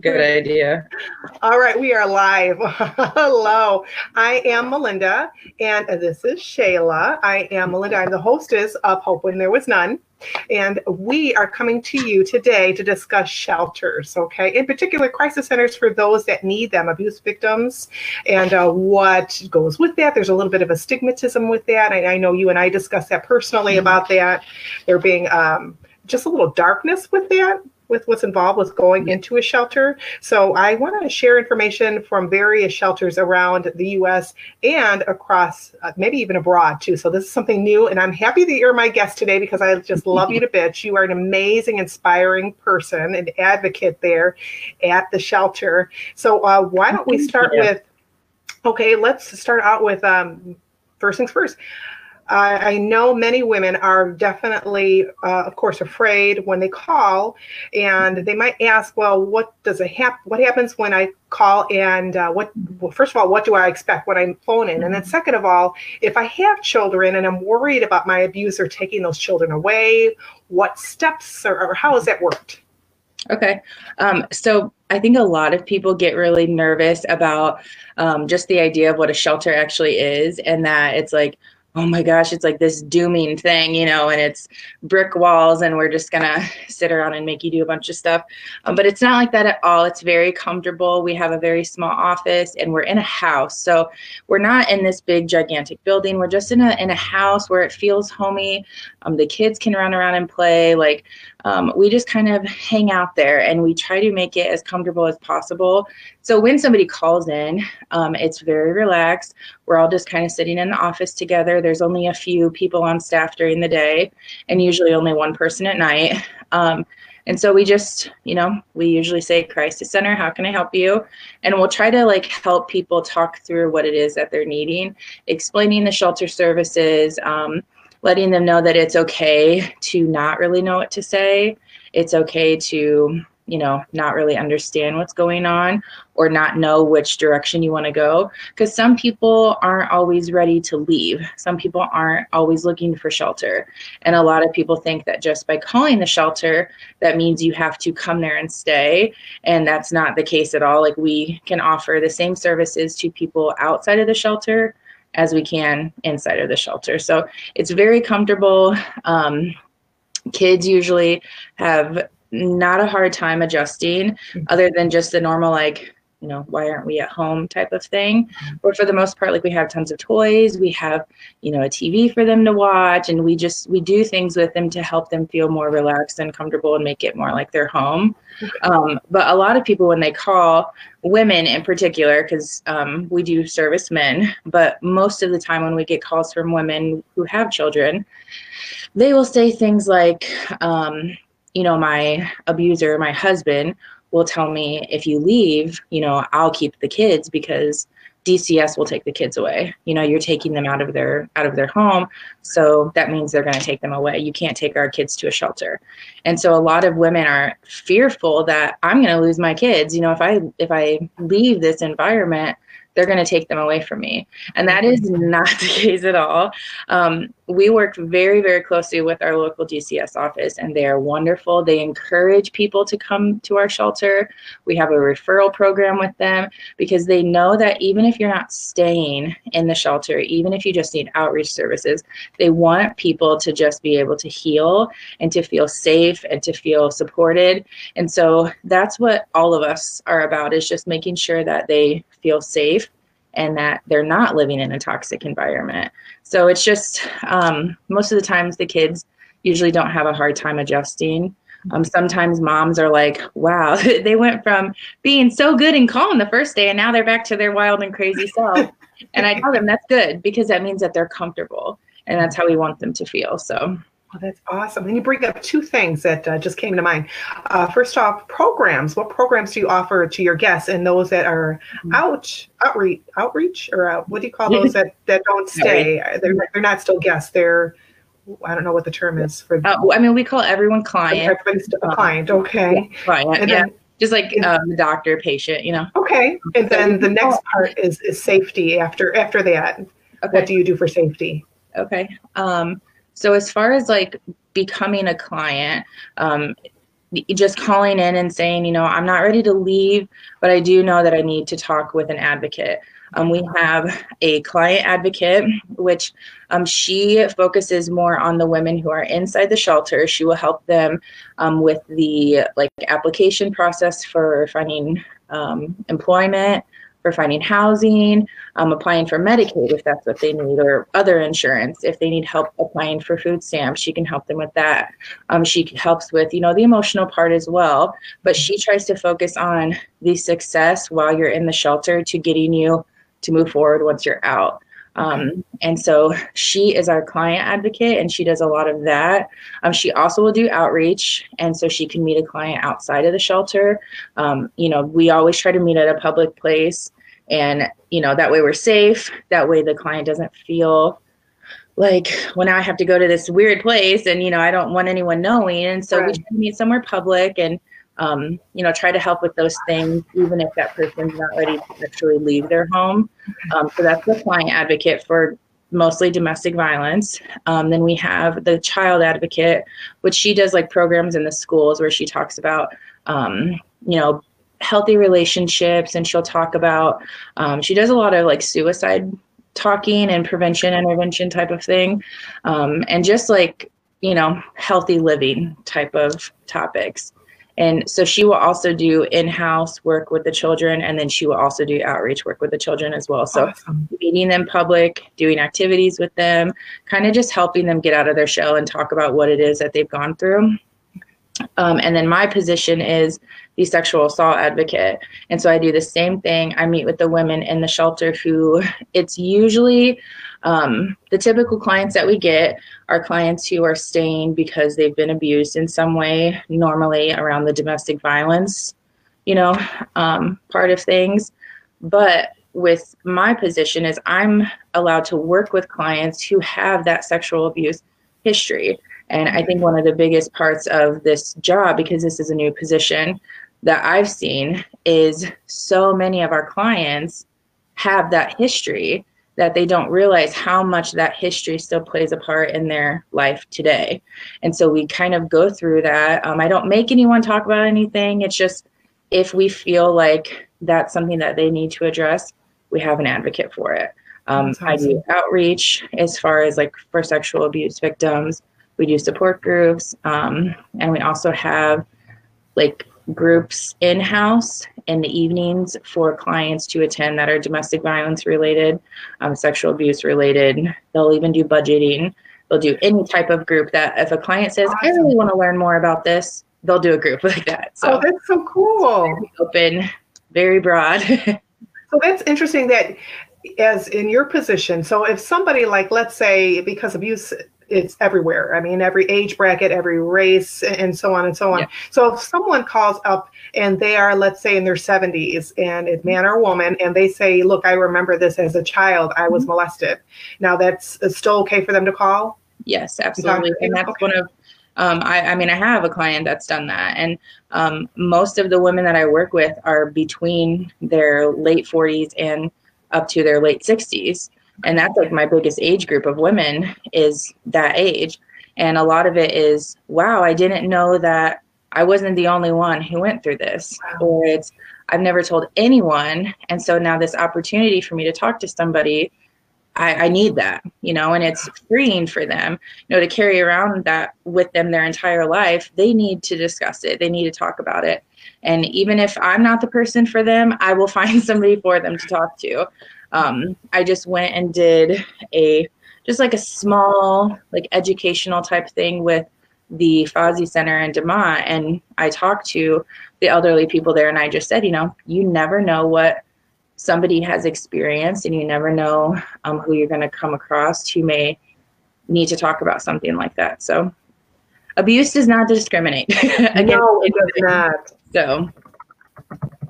Good idea. All right, we are live. Hello, I am Melinda, and this is Shayla. I am Melinda. I'm the hostess of Hope When There Was None. And we are coming to you today to discuss shelters, okay? In particular, crisis centers for those that need them, abuse victims, and uh, what goes with that. There's a little bit of a stigmatism with that. I, I know you and I discussed that personally mm-hmm. about that. There being um, just a little darkness with that with what's involved with going into a shelter. So I want to share information from various shelters around the U.S. and across, uh, maybe even abroad too. So this is something new, and I'm happy that you're my guest today because I just love you to bits. You are an amazing, inspiring person and advocate there at the shelter. So uh, why don't we start with? Okay, let's start out with um, first things first. I know many women are definitely, uh, of course, afraid when they call, and they might ask, "Well, what does it hap- What happens when I call? And uh, what? Well, first of all, what do I expect when I'm phoning? And then, mm-hmm. second of all, if I have children and I'm worried about my abuser taking those children away, what steps or, or how has that worked?" Okay, um, so I think a lot of people get really nervous about um, just the idea of what a shelter actually is, and that it's like oh my gosh, it's like this dooming thing, you know, and it's brick walls and we're just gonna sit around and make you do a bunch of stuff. Um, but it's not like that at all. It's very comfortable. We have a very small office and we're in a house. So we're not in this big gigantic building. We're just in a in a house where it feels homey. Um, the kids can run around and play. Like um, we just kind of hang out there and we try to make it as comfortable as possible. So when somebody calls in, um, it's very relaxed. We're all just kind of sitting in the office together. There's only a few people on staff during the day and usually only one person at night. Um, and so we just, you know, we usually say crisis center, how can I help you? And we'll try to like help people talk through what it is that they're needing, explaining the shelter services, um, letting them know that it's okay to not really know what to say. It's okay to, you know, not really understand what's going on or not know which direction you want to go. Because some people aren't always ready to leave. Some people aren't always looking for shelter. And a lot of people think that just by calling the shelter, that means you have to come there and stay. And that's not the case at all. Like we can offer the same services to people outside of the shelter as we can inside of the shelter. So it's very comfortable. Um, kids usually have not a hard time adjusting mm-hmm. other than just the normal like you know why aren't we at home type of thing mm-hmm. but for the most part like we have tons of toys we have you know a tv for them to watch and we just we do things with them to help them feel more relaxed and comfortable and make it more like their home um, but a lot of people when they call women in particular because um, we do service men but most of the time when we get calls from women who have children they will say things like um, you know my abuser my husband will tell me if you leave, you know, I'll keep the kids because DCS will take the kids away. You know, you're taking them out of their out of their home, so that means they're going to take them away. You can't take our kids to a shelter. And so a lot of women are fearful that I'm going to lose my kids. You know, if I if I leave this environment, they're going to take them away from me. And that is not the case at all. Um, we work very, very closely with our local DCS office, and they are wonderful. They encourage people to come to our shelter. We have a referral program with them because they know that even if you're not staying in the shelter, even if you just need outreach services, they want people to just be able to heal and to feel safe and to feel supported. And so that's what all of us are about is just making sure that they feel safe and that they're not living in a toxic environment. So it's just um, most of the times the kids usually don't have a hard time adjusting. Um, sometimes moms are like, wow, they went from being so good and calm the first day and now they're back to their wild and crazy self. and I tell them that's good because that means that they're comfortable and that's how we want them to feel. So Oh, that's awesome. And you bring up two things that uh, just came to mind. Uh, first off, programs. What programs do you offer to your guests and those that are mm-hmm. out, outreach, outreach, or uh, what do you call those that, that don't stay? They're, they're not still guests. They're, I don't know what the term is for. Uh, I mean, we call everyone client. Everybody's a client. Okay. Client. And yeah. Then, just like um, the doctor, patient. You know. Okay. And then the next part is is safety. After after that, okay. what do you do for safety? Okay. Um, so as far as like becoming a client, um, just calling in and saying, you know, I'm not ready to leave, but I do know that I need to talk with an advocate. Um, we have a client advocate, which um, she focuses more on the women who are inside the shelter. She will help them um, with the like application process for finding um, employment, for finding housing, um, applying for Medicaid if that's what they need, or other insurance. If they need help applying for food stamps, she can help them with that. Um, she helps with, you know, the emotional part as well. But she tries to focus on the success while you're in the shelter to getting you to move forward once you're out. Um, and so she is our client advocate and she does a lot of that. Um, she also will do outreach. And so she can meet a client outside of the shelter. Um, you know, we always try to meet at a public place and, you know, that way we're safe. That way the client doesn't feel like when I have to go to this weird place and, you know, I don't want anyone knowing. And so right. we try to meet somewhere public and, um, you know, try to help with those things, even if that person's not ready to actually leave their home. Um, so that's the client advocate for mostly domestic violence. Um, then we have the child advocate, which she does like programs in the schools where she talks about, um, you know, healthy relationships and she'll talk about, um, she does a lot of like suicide talking and prevention intervention type of thing. Um, and just like, you know, healthy living type of topics. And so she will also do in house work with the children, and then she will also do outreach work with the children as well. So, awesome. meeting them public, doing activities with them, kind of just helping them get out of their shell and talk about what it is that they've gone through. Um, and then my position is the sexual assault advocate. And so I do the same thing. I meet with the women in the shelter who it's usually um, the typical clients that we get are clients who are staying because they've been abused in some way, normally around the domestic violence, you know, um, part of things. But with my position is I'm allowed to work with clients who have that sexual abuse history. And I think one of the biggest parts of this job, because this is a new position that I've seen, is so many of our clients have that history that they don't realize how much that history still plays a part in their life today. And so we kind of go through that. Um, I don't make anyone talk about anything. It's just if we feel like that's something that they need to address, we have an advocate for it. Um, awesome. I do outreach as far as like for sexual abuse victims. We do support groups, um, and we also have like groups in house in the evenings for clients to attend that are domestic violence related, um, sexual abuse related. They'll even do budgeting. They'll do any type of group that if a client says, I really want to learn more about this, they'll do a group like that. So oh, that's so cool. Open, very broad. so that's interesting that as in your position so if somebody like let's say because abuse it's everywhere. I mean, every age bracket, every race, and so on and so on. Yeah. So if someone calls up and they are, let's say, in their 70s, and it's man or woman, and they say, "Look, I remember this as a child. I was mm-hmm. molested." Now, that's still okay for them to call. Yes, absolutely, and that's okay. one of. Um, I, I, mean, I have a client that's done that, and um, most of the women that I work with are between their late 40s and up to their late 60s and that's like my biggest age group of women is that age. And a lot of it is wow i didn't know that i wasn't the only one who went through this. Wow. or it's i've never told anyone. And so now this opportunity for me to talk to somebody I, I need that you know and it's freeing for them you know to carry around that with them their entire life. They need to discuss it. They need to talk about it. And even if i'm not the person for them i will find somebody for them to talk to um, I just went and did a just like a small like educational type thing with the Fozzie Center in DeMotte, and I talked to the elderly people there, and I just said, you know, you never know what somebody has experienced, and you never know um, who you're going to come across who may need to talk about something like that. So abuse does not discriminate. no, it does not. So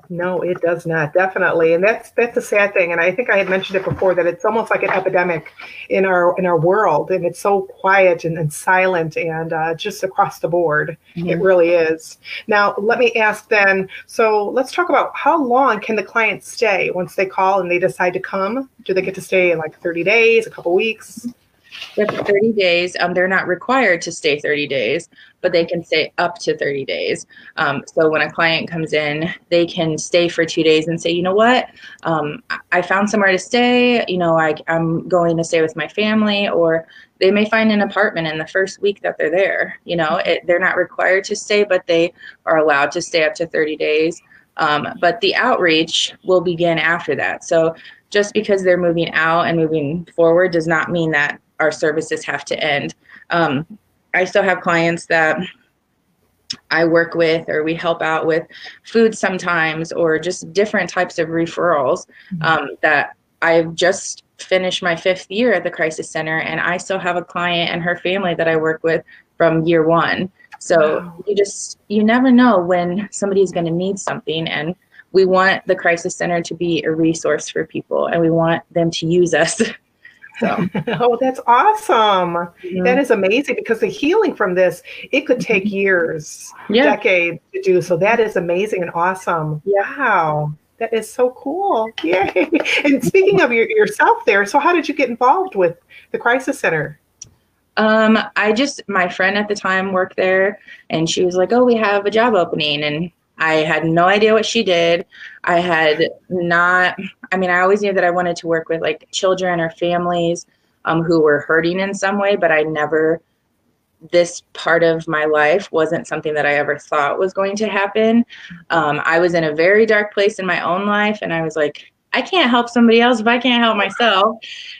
no, it does not. Definitely, and that's that's a sad thing. And I think I had mentioned it before that it's almost like an epidemic in our in our world, and it's so quiet and, and silent and uh, just across the board. Mm-hmm. It really is. Now, let me ask then. So let's talk about how long can the client stay once they call and they decide to come? Do they get to stay in like thirty days, a couple weeks? Yep, 30 days. Um, they're not required to stay 30 days, but they can stay up to 30 days. Um, so when a client comes in, they can stay for two days and say, you know what, um, I found somewhere to stay. You know, I, I'm going to stay with my family, or they may find an apartment in the first week that they're there. You know, it, they're not required to stay, but they are allowed to stay up to 30 days. Um, but the outreach will begin after that. So just because they're moving out and moving forward does not mean that our services have to end. Um, I still have clients that I work with or we help out with food sometimes or just different types of referrals mm-hmm. um, that I've just finished my fifth year at the crisis center and I still have a client and her family that I work with from year one. So wow. you just you never know when somebody's going to need something and we want the crisis center to be a resource for people and we want them to use us So. oh, that's awesome. That is amazing because the healing from this, it could take mm-hmm. years, yeah. decades to do. So that is amazing and awesome. Wow. That is so cool. Yay. And speaking of your, yourself there, so how did you get involved with the Crisis Center? Um, I just, my friend at the time worked there and she was like, oh, we have a job opening. And I had no idea what she did. I had not, I mean, I always knew that I wanted to work with like children or families um, who were hurting in some way, but I never, this part of my life wasn't something that I ever thought was going to happen. Um, I was in a very dark place in my own life, and I was like, I can't help somebody else if I can't help myself.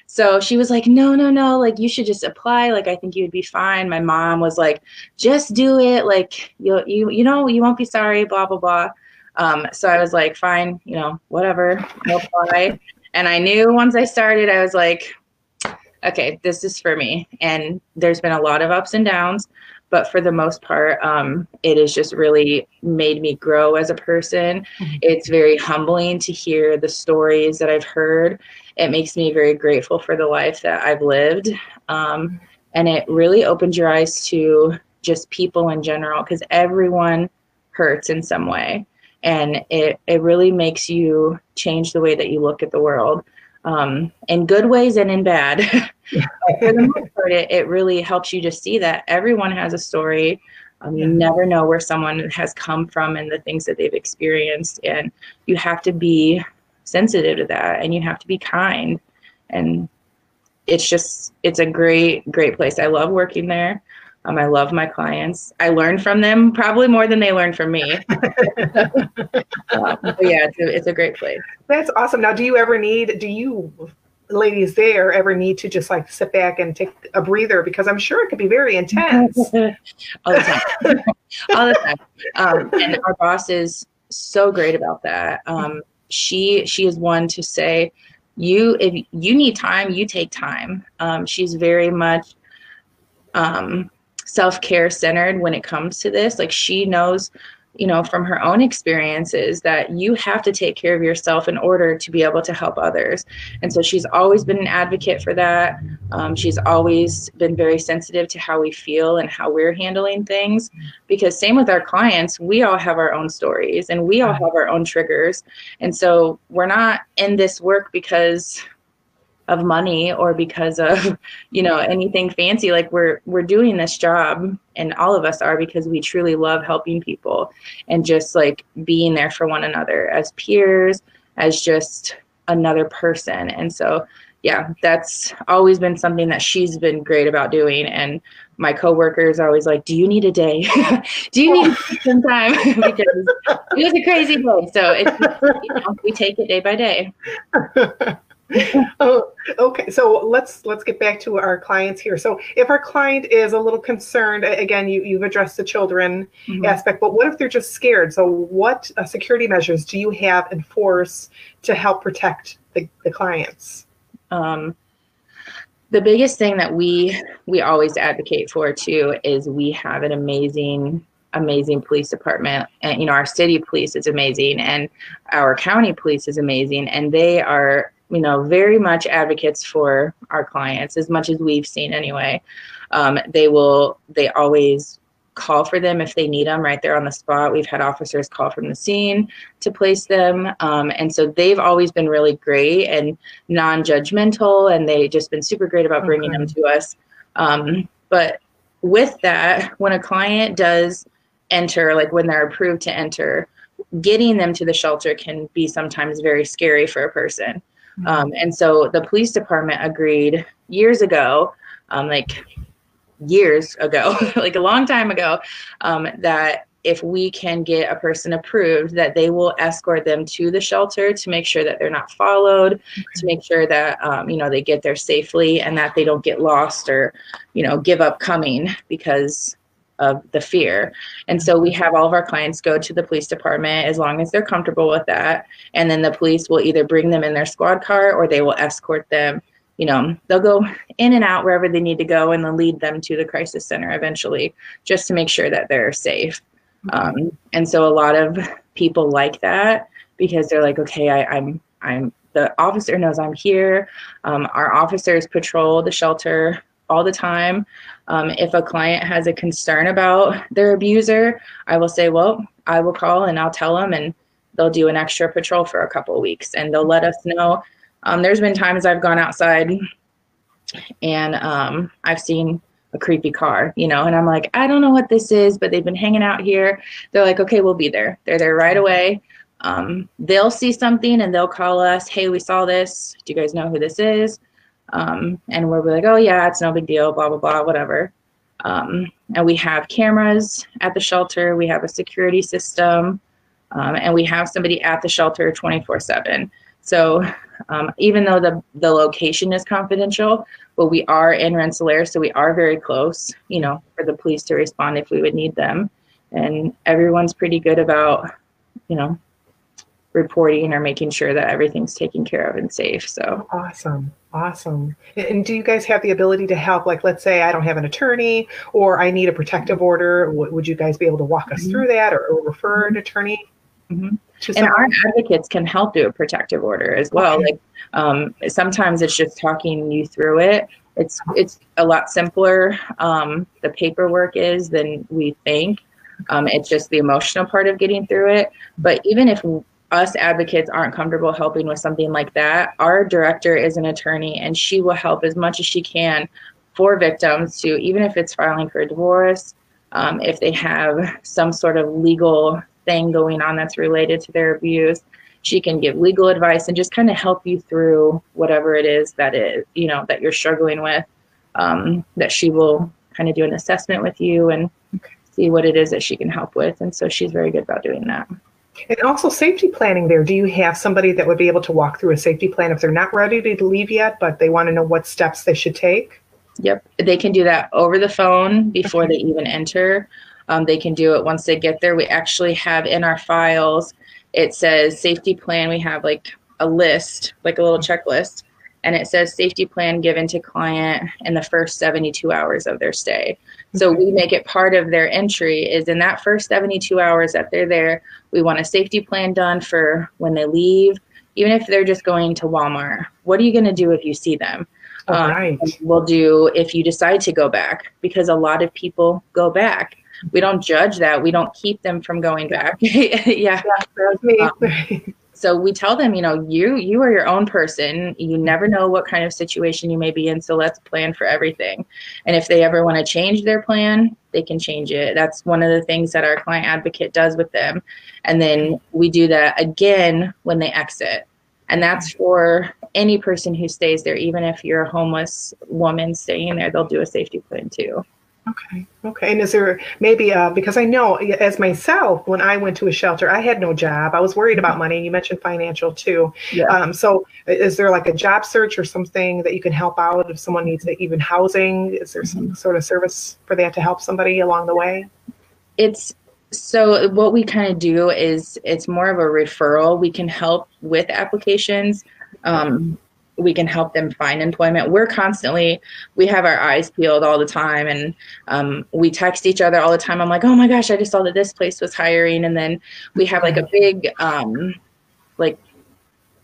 So she was like, no, no, no, like you should just apply. Like I think you would be fine. My mom was like, just do it. Like you, you, you know, you won't be sorry. Blah blah blah. Um, so I was like, fine, you know, whatever, apply. And I knew once I started, I was like, okay, this is for me. And there's been a lot of ups and downs but for the most part um, it has just really made me grow as a person. Mm-hmm. it's very humbling to hear the stories that i've heard. It makes me very grateful for the life that i've lived. Um, and it really opens your eyes to just people in general because everyone hurts in some way. And it, it really makes you change the way that you look at the world um, in good ways and in bad. for the most part, it, it really helps you to see that everyone has a story. Um, you never know where someone has come from and the things that they've experienced, and you have to be sensitive to that, and you have to be kind. And it's just, it's a great, great place. I love working there. Um, I love my clients. I learn from them probably more than they learn from me. um, yeah, it's a, it's a great place. That's awesome. Now, do you ever need, do you ladies there ever need to just like sit back and take a breather? Because I'm sure it could be very intense. All the time. All the time. Um, and our boss is so great about that. Um, she, she is one to say, you, if you need time, you take time. Um, she's very much, um, self care centered when it comes to this. Like she knows, you know, from her own experiences that you have to take care of yourself in order to be able to help others. And so she's always been an advocate for that. Um, she's always been very sensitive to how we feel and how we're handling things. Because, same with our clients, we all have our own stories and we all have our own triggers. And so we're not in this work because of money or because of you know anything fancy like we're we're doing this job and all of us are because we truly love helping people and just like being there for one another as peers as just another person. And so yeah that's always been something that she's been great about doing. And my coworkers are always like do you need a day? Do you need some time? Because it was a crazy day. So it's you know, we take it day by day oh, okay. So let's let's get back to our clients here. So if our client is a little concerned, again, you you've addressed the children mm-hmm. aspect, but what if they're just scared? So what uh, security measures do you have in force to help protect the, the clients? Um, the biggest thing that we we always advocate for too is we have an amazing amazing police department and you know our city police is amazing and our county police is amazing and they are you know very much advocates for our clients as much as we've seen anyway um, they will they always call for them if they need them right there on the spot. We've had officers call from the scene to place them. Um, and so they've always been really great and non judgmental, and they just been super great about bringing okay. them to us. Um, but with that, when a client does enter, like when they're approved to enter, getting them to the shelter can be sometimes very scary for a person. Mm-hmm. Um, and so the police department agreed years ago, um, like years ago, like a long time ago, um, that if we can get a person approved, that they will escort them to the shelter to make sure that they're not followed, okay. to make sure that um, you know they get there safely and that they don't get lost or you know give up coming because of the fear. And so we have all of our clients go to the police department as long as they're comfortable with that. And then the police will either bring them in their squad car or they will escort them you know, they'll go in and out wherever they need to go and then lead them to the crisis center eventually just to make sure that they're safe. Um, and so a lot of people like that because they're like, okay, I, I'm, I'm, the officer knows I'm here. Um, our officers patrol the shelter all the time. Um, if a client has a concern about their abuser, I will say, well, I will call and I'll tell them and they'll do an extra patrol for a couple weeks and they'll let us know um, there's been times I've gone outside and um, I've seen a creepy car, you know, and I'm like, I don't know what this is, but they've been hanging out here. They're like, okay, we'll be there. They're there right away. Um, they'll see something and they'll call us, hey, we saw this. Do you guys know who this is? Um, and we'll be like, oh, yeah, it's no big deal, blah, blah, blah, whatever. Um, and we have cameras at the shelter, we have a security system, um, and we have somebody at the shelter 24 7. So um, even though the, the location is confidential, but we are in Rensselaer, so we are very close, you know, for the police to respond if we would need them. And everyone's pretty good about, you know, reporting or making sure that everything's taken care of and safe. So awesome. Awesome. And do you guys have the ability to help? Like, let's say I don't have an attorney or I need a protective order. Would you guys be able to walk us mm-hmm. through that or, or refer an attorney? Mm-hmm and our advocates can help do a protective order as well. Okay. Like um, sometimes it's just talking you through it. It's it's a lot simpler. Um, the paperwork is than we think. Um, it's just the emotional part of getting through it. But even if us advocates aren't comfortable helping with something like that, our director is an attorney and she will help as much as she can for victims to, even if it's filing for a divorce, um, if they have some sort of legal thing going on that's related to their abuse she can give legal advice and just kind of help you through whatever it is that is you know that you're struggling with um, that she will kind of do an assessment with you and see what it is that she can help with. And so she's very good about doing that and also safety planning there do you have somebody that would be able to walk through a safety plan if they're not ready to leave yet but they want to know what steps they should take yep they can do that over the phone before okay. they even enter um, they can do it once they get there. We actually have in our files, it says safety plan. We have like a list, like a little checklist, and it says safety plan given to client in the first 72 hours of their stay. So we make it part of their entry is in that first 72 hours that they're there, we want a safety plan done for when they leave, even if they're just going to Walmart. What are you going to do if you see them? Um, right. We'll do if you decide to go back because a lot of people go back we don't judge that. We don't keep them from going back. yeah. yeah. Um, so we tell them, you know, you you are your own person. You never know what kind of situation you may be in. So let's plan for everything. And if they ever want to change their plan, they can change it. That's one of the things that our client advocate does with them. And then we do that again when they exit. And that's for any person who stays there, even if you're a homeless woman staying there, they'll do a safety plan too. Okay. Okay. And is there maybe uh, because I know as myself, when I went to a shelter, I had no job. I was worried about mm-hmm. money. You mentioned financial too. Yeah. Um, so is there like a job search or something that you can help out if someone needs even housing? Is there mm-hmm. some sort of service for that to help somebody along the way? It's so what we kind of do is it's more of a referral. We can help with applications. Um, we can help them find employment. We're constantly, we have our eyes peeled all the time and um, we text each other all the time. I'm like, oh my gosh, I just saw that this place was hiring. And then we have like a big, um, like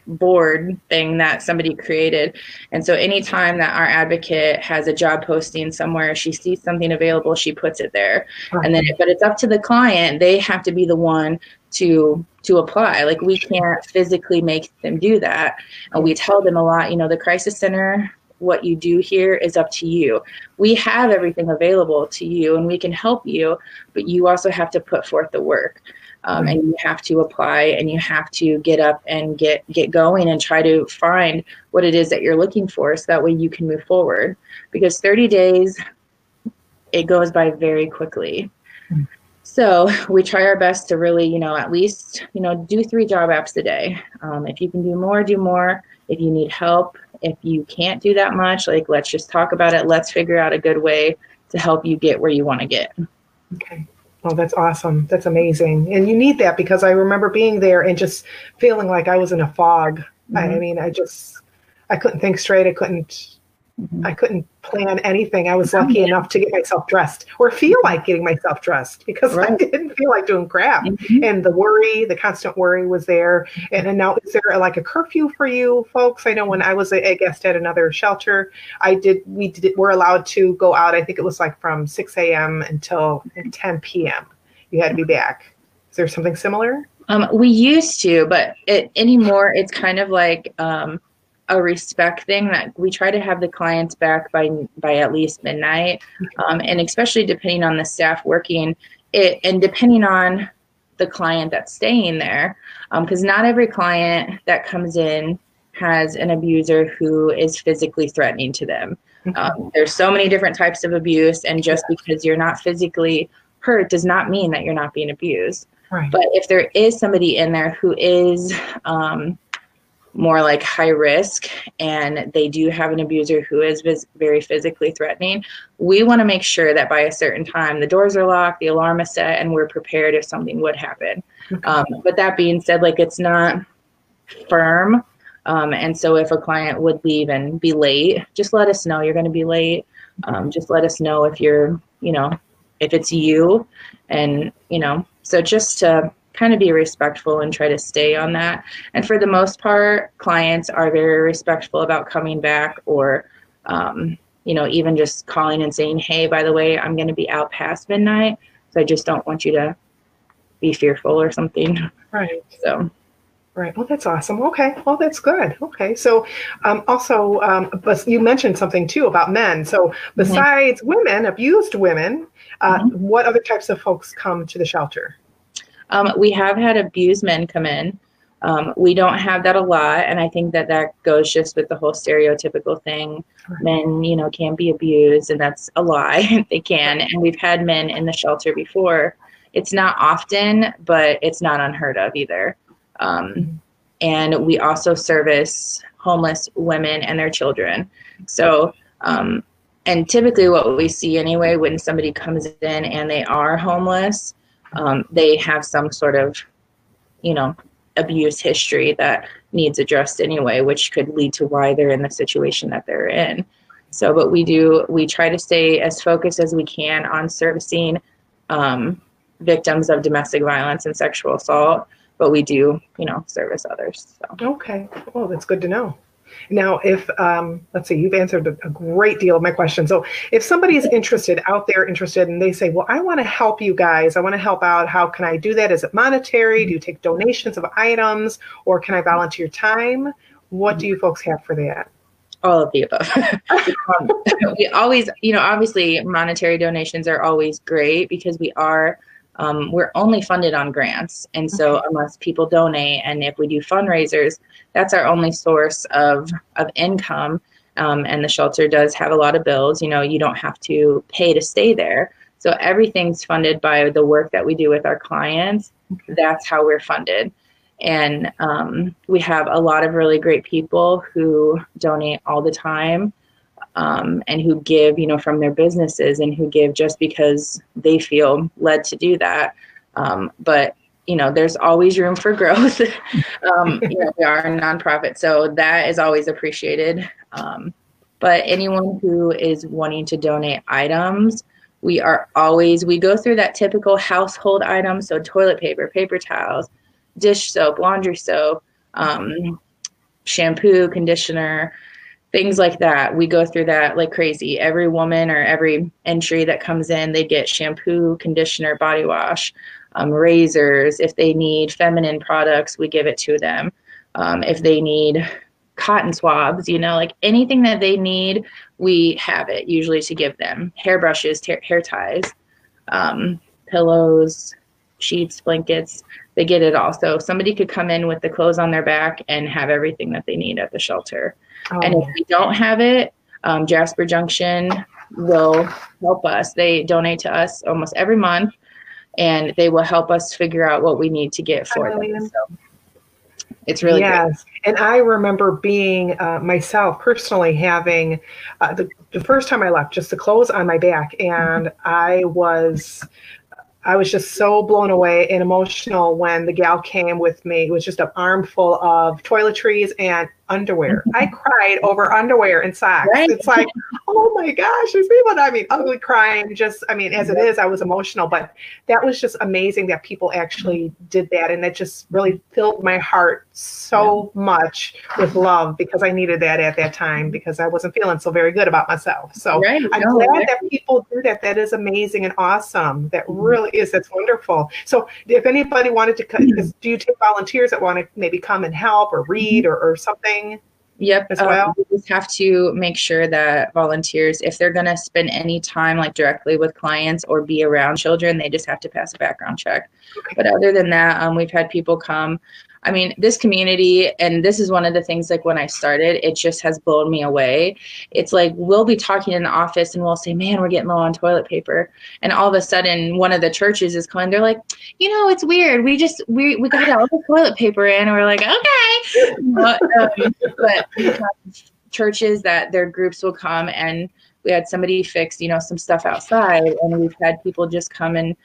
board thing that somebody created. And so anytime that our advocate has a job posting somewhere, she sees something available, she puts it there. And then but it's up to the client. They have to be the one to to apply. Like we can't physically make them do that. And we tell them a lot, you know, the crisis center what you do here is up to you. We have everything available to you and we can help you, but you also have to put forth the work um, and you have to apply and you have to get up and get get going and try to find what it is that you're looking for so that way you can move forward. Because 30 days it goes by very quickly. So we try our best to really you know at least you know do three job apps a day. Um, if you can do more do more. If you need help if you can't do that much like let's just talk about it. Let's figure out a good way to help you get where you want to get. Okay Oh, that's awesome. That's amazing. And you need that because I remember being there and just feeling like I was in a fog. Mm-hmm. I, I mean, I just I couldn't think straight. I couldn't Mm-hmm. I couldn't plan anything. I was lucky enough to get myself dressed or feel like getting myself dressed because right. I didn't feel like doing crap. Mm-hmm. And the worry, the constant worry was there. And, and now, is there like a curfew for you folks? I know when I was a, a guest at another shelter, I did, we did, we're allowed to go out. I think it was like from 6 a.m. until 10 p.m. You had to be back. Is there something similar? Um, we used to, but it, anymore, it's kind of like, um, a respect thing that we try to have the clients back by by at least midnight, um, and especially depending on the staff working it and depending on the client that's staying there, because um, not every client that comes in has an abuser who is physically threatening to them. Um, there's so many different types of abuse, and just because you're not physically hurt does not mean that you're not being abused. Right. But if there is somebody in there who is um, more like high risk and they do have an abuser who is vis- very physically threatening, we want to make sure that by a certain time the doors are locked, the alarm is set, and we're prepared if something would happen. Okay. Um, but that being said, like it's not firm. Um, and so if a client would leave and be late, just let us know you're going to be late. Um, just let us know if you're, you know, if it's you. And, you know, so just to kind of be respectful and try to stay on that. And for the most part, clients are very respectful about coming back or, um, you know, even just calling and saying, hey, by the way, I'm going to be out past midnight. So I just don't want you to be fearful or something. Right. So. Right. Well, that's awesome. Okay. Well, that's good. Okay. So, um, also, um, but you mentioned something too about men. So, mm-hmm. besides mm-hmm. women, abused women, uh, mm-hmm. what other types of folks come to the shelter? Um, we have had abused men come in. Um, we don't have that a lot, and I think that that goes just with the whole stereotypical thing. Men, you know, can be abused, and that's a lie. they can, and we've had men in the shelter before. It's not often, but it's not unheard of either. Um, and we also service homeless women and their children. So, um, and typically, what we see anyway when somebody comes in and they are homeless, um, they have some sort of, you know, abuse history that needs addressed anyway, which could lead to why they're in the situation that they're in. So, but we do, we try to stay as focused as we can on servicing um, victims of domestic violence and sexual assault, but we do, you know, service others. So. Okay. Well, that's good to know. Now, if um, let's see, you've answered a, a, great deal of my questions. So, if somebody is interested out there, interested, and they say, "Well, I want to help you guys. I want to help out. How can I do that? Is it monetary? Do you take donations of items, or can I volunteer time? What do you folks have for that?" All of the above. um, we always, you know, obviously, monetary donations are always great because we are um, we're only funded on grants. And so, okay. unless people donate, and if we do fundraisers, that's our only source of, of income. Um, and the shelter does have a lot of bills. You know, you don't have to pay to stay there. So, everything's funded by the work that we do with our clients. That's how we're funded. And um, we have a lot of really great people who donate all the time um, and who give, you know, from their businesses and who give just because they feel led to do that. Um, but you know, there's always room for growth. um, you know, we are a nonprofit, so that is always appreciated. Um, but anyone who is wanting to donate items, we are always we go through that typical household items, so toilet paper, paper towels, dish soap, laundry soap, um, shampoo, conditioner, things like that. We go through that like crazy. Every woman or every entry that comes in, they get shampoo, conditioner, body wash, um, razors. If they need feminine products, we give it to them. Um, if they need cotton swabs, you know, like anything that they need, we have it usually to give them. Hairbrushes, hair ties, um, pillows, sheets, blankets, they get it all. So somebody could come in with the clothes on their back and have everything that they need at the shelter. Oh. And if we don't have it, um, Jasper Junction will help us. They donate to us almost every month and they will help us figure out what we need to get for them. So it's really good. yes. Great. And I remember being uh, myself personally having uh, the, the first time I left just the clothes on my back, and mm-hmm. I was I was just so blown away and emotional when the gal came with me. It was just an armful of toiletries and underwear. I cried over underwear and socks. Right. It's like, oh my gosh, there's people. I mean, ugly crying. Just, I mean, as it is, I was emotional, but that was just amazing that people actually did that, and that just really filled my heart so yeah. much with love because I needed that at that time because I wasn't feeling so very good about myself. So right. I'm no, glad right. that people do that. That is amazing and awesome. That mm-hmm. really is. That's wonderful. So if anybody wanted to, do you take volunteers that want to maybe come and help or read or, or something? Yep. As well. Um, we just have to make sure that volunteers, if they're going to spend any time like directly with clients or be around children, they just have to pass a background check. Okay. But other than that, um, we've had people come I mean, this community, and this is one of the things like when I started, it just has blown me away. It's like we'll be talking in the office and we'll say, Man, we're getting low on toilet paper. And all of a sudden, one of the churches is coming, they're like, You know, it's weird. We just, we, we got all the toilet paper in. And we're like, Okay. but, um, but churches that their groups will come and we had somebody fix, you know, some stuff outside, and we've had people just come and,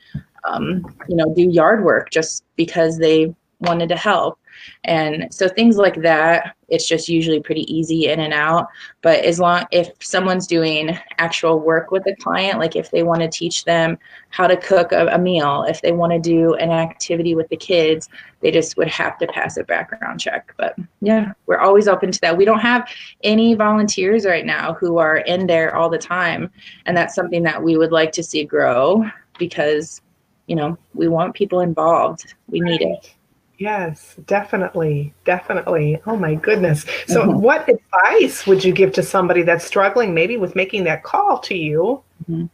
um, you know, do yard work just because they wanted to help. And so things like that, it's just usually pretty easy in and out. But as long if someone's doing actual work with the client, like if they want to teach them how to cook a, a meal, if they want to do an activity with the kids, they just would have to pass a background check. But yeah, we're always open to that. We don't have any volunteers right now who are in there all the time. And that's something that we would like to see grow because, you know, we want people involved. We need it. Yes, definitely. Definitely. Oh my goodness. So, mm-hmm. what advice would you give to somebody that's struggling maybe with making that call to you, mm-hmm.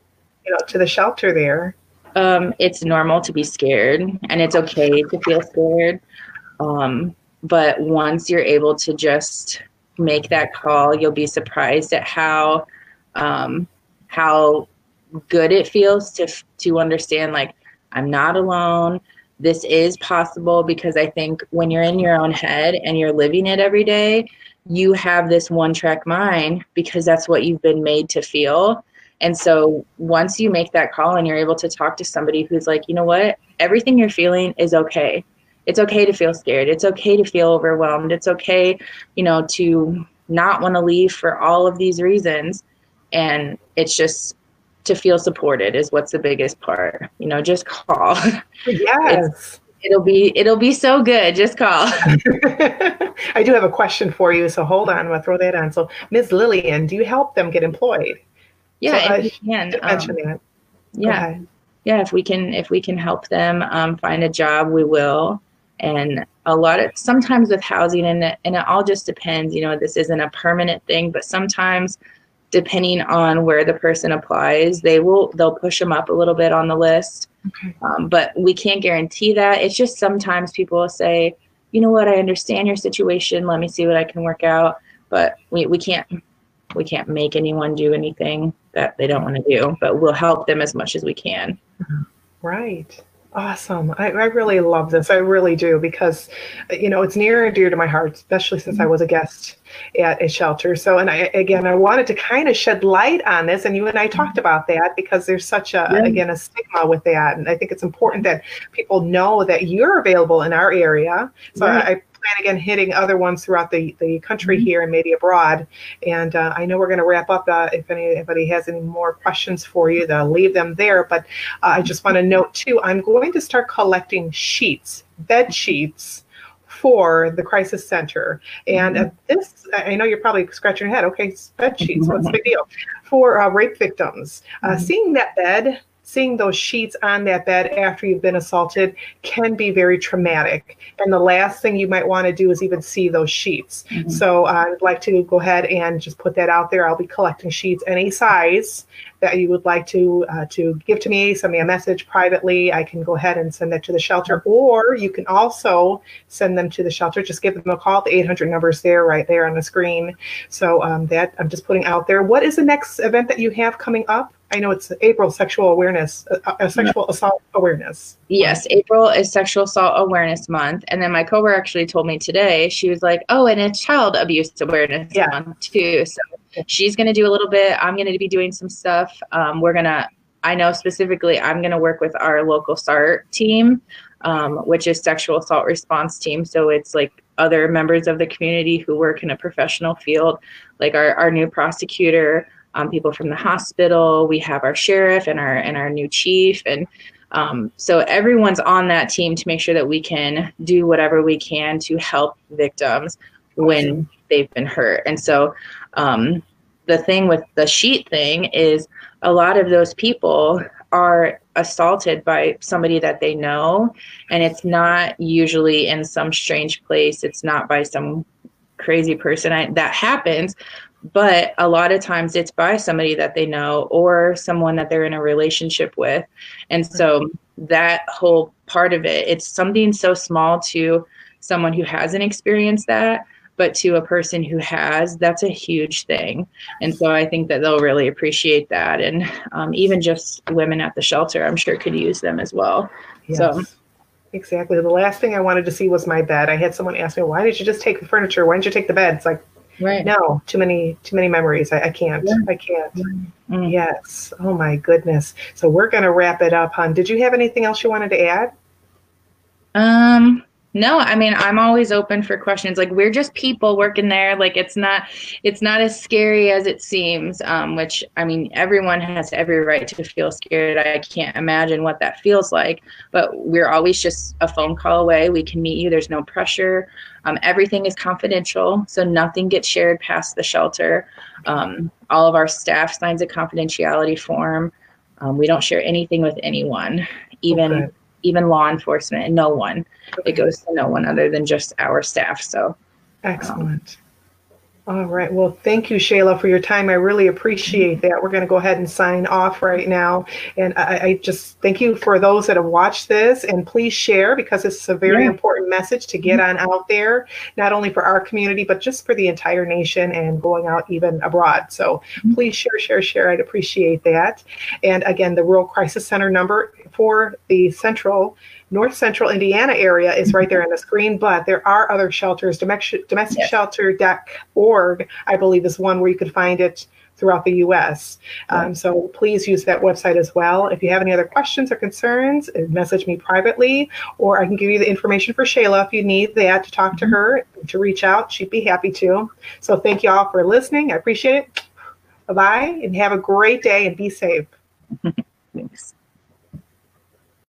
you know, to the shelter there? Um, it's normal to be scared and it's okay to feel scared. Um, but once you're able to just make that call, you'll be surprised at how um, how good it feels to to understand like I'm not alone this is possible because I think when you're in your own head and you're living it every day, you have this one track mind because that's what you've been made to feel. And so once you make that call and you're able to talk to somebody who's like, you know what, everything you're feeling is okay. It's okay to feel scared. It's okay to feel overwhelmed. It's okay, you know, to not want to leave for all of these reasons. And it's just to feel supported is what's the biggest part. You know, just call. Yes. it'll be it'll be so good. Just call. I do have a question for you, so hold on. I'll throw that on. So, Ms. Lillian, do you help them get employed? Yeah, so, uh, can. mention um, that. Yeah, yeah. If we can, if we can help them um, find a job, we will. And a lot of sometimes with housing, and it, and it all just depends. You know, this isn't a permanent thing, but sometimes depending on where the person applies, they will they'll push them up a little bit on the list. Okay. Um, but we can't guarantee that. It's just sometimes people will say, you know what, I understand your situation. Let me see what I can work out. But we, we can't we can't make anyone do anything that they don't want to do. But we'll help them as much as we can. Right. Awesome. I, I, really love this. I really do because, you know, it's near and dear to my heart, especially since I mm-hmm. was a guest at a shelter. So, and I, again, I wanted to kind of shed light on this. And you and I talked mm-hmm. about that because there's such a, yeah. again, a stigma with that. And I think it's important that people know that you're available in our area. So right. I, plan again hitting other ones throughout the, the country mm-hmm. here and maybe abroad. And uh, I know we're going to wrap up. Uh, if anybody has any more questions for you, they'll leave them there. But uh, I just want to note too, I'm going to start collecting sheets, bed sheets for the crisis center. And uh, this, I know you're probably scratching your head. Okay, bed sheets. What's the big deal? For uh, rape victims, uh, mm-hmm. seeing that bed seeing those sheets on that bed after you've been assaulted can be very traumatic. And the last thing you might want to do is even see those sheets. Mm-hmm. So uh, I'd like to go ahead and just put that out there. I'll be collecting sheets any size that you would like to uh, to give to me, send me a message privately. I can go ahead and send that to the shelter, or you can also send them to the shelter. Just give them a call. The 800 numbers there, right there on the screen. So um, that I'm just putting out there. What is the next event that you have coming up? I know it's April Sexual Awareness, uh, uh, Sexual Assault Awareness. Yes, April is Sexual Assault Awareness Month, and then my coworker actually told me today. She was like, "Oh, and it's Child Abuse Awareness yeah. Month too." So she's going to do a little bit. I'm going to be doing some stuff. Um, we're gonna. I know specifically, I'm going to work with our local SART team, um, which is Sexual Assault Response Team. So it's like other members of the community who work in a professional field, like our our new prosecutor um, people from the hospital. We have our sheriff and our and our new chief, and um, so everyone's on that team to make sure that we can do whatever we can to help victims when they've been hurt. And so um, the thing with the sheet thing is a lot of those people are assaulted by somebody that they know and it's not usually in some strange place. It's not by some crazy person I, that happens but a lot of times it's by somebody that they know or someone that they're in a relationship with. And so that whole part of it it's something so small to someone who hasn't experienced that but to a person who has that's a huge thing and so i think that they'll really appreciate that and um, even just women at the shelter i'm sure could use them as well yes. so exactly the last thing i wanted to see was my bed i had someone ask me why did you just take the furniture why didn't you take the bed it's like Right. No, too many, too many memories. I, I can't. Yeah. I can't. Mm. Yes. Oh my goodness. So we're gonna wrap it up, hon. Did you have anything else you wanted to add? Um, no, I mean, I'm always open for questions. Like we're just people working there. Like it's not it's not as scary as it seems. Um, which I mean, everyone has every right to feel scared. I can't imagine what that feels like. But we're always just a phone call away. We can meet you. There's no pressure. Um, everything is confidential, so nothing gets shared past the shelter. Um, all of our staff signs a confidentiality form. Um, we don't share anything with anyone, even okay. Even law enforcement, and no one. It goes to no one other than just our staff. So excellent. All right. Well, thank you, Shayla, for your time. I really appreciate that. We're going to go ahead and sign off right now. And I, I just thank you for those that have watched this. And please share because it's a very yeah. important message to get on out there, not only for our community, but just for the entire nation and going out even abroad. So mm-hmm. please share, share, share. I'd appreciate that. And again, the Rural Crisis Center number for the Central North Central Indiana area is right there on the screen, but there are other shelters. Domestic, domesticshelter.org, I believe, is one where you could find it throughout the U.S. Um, so please use that website as well. If you have any other questions or concerns, uh, message me privately, or I can give you the information for Shayla if you need that to talk to mm-hmm. her, to reach out. She'd be happy to. So thank you all for listening. I appreciate it. Bye bye, and have a great day and be safe. Thanks.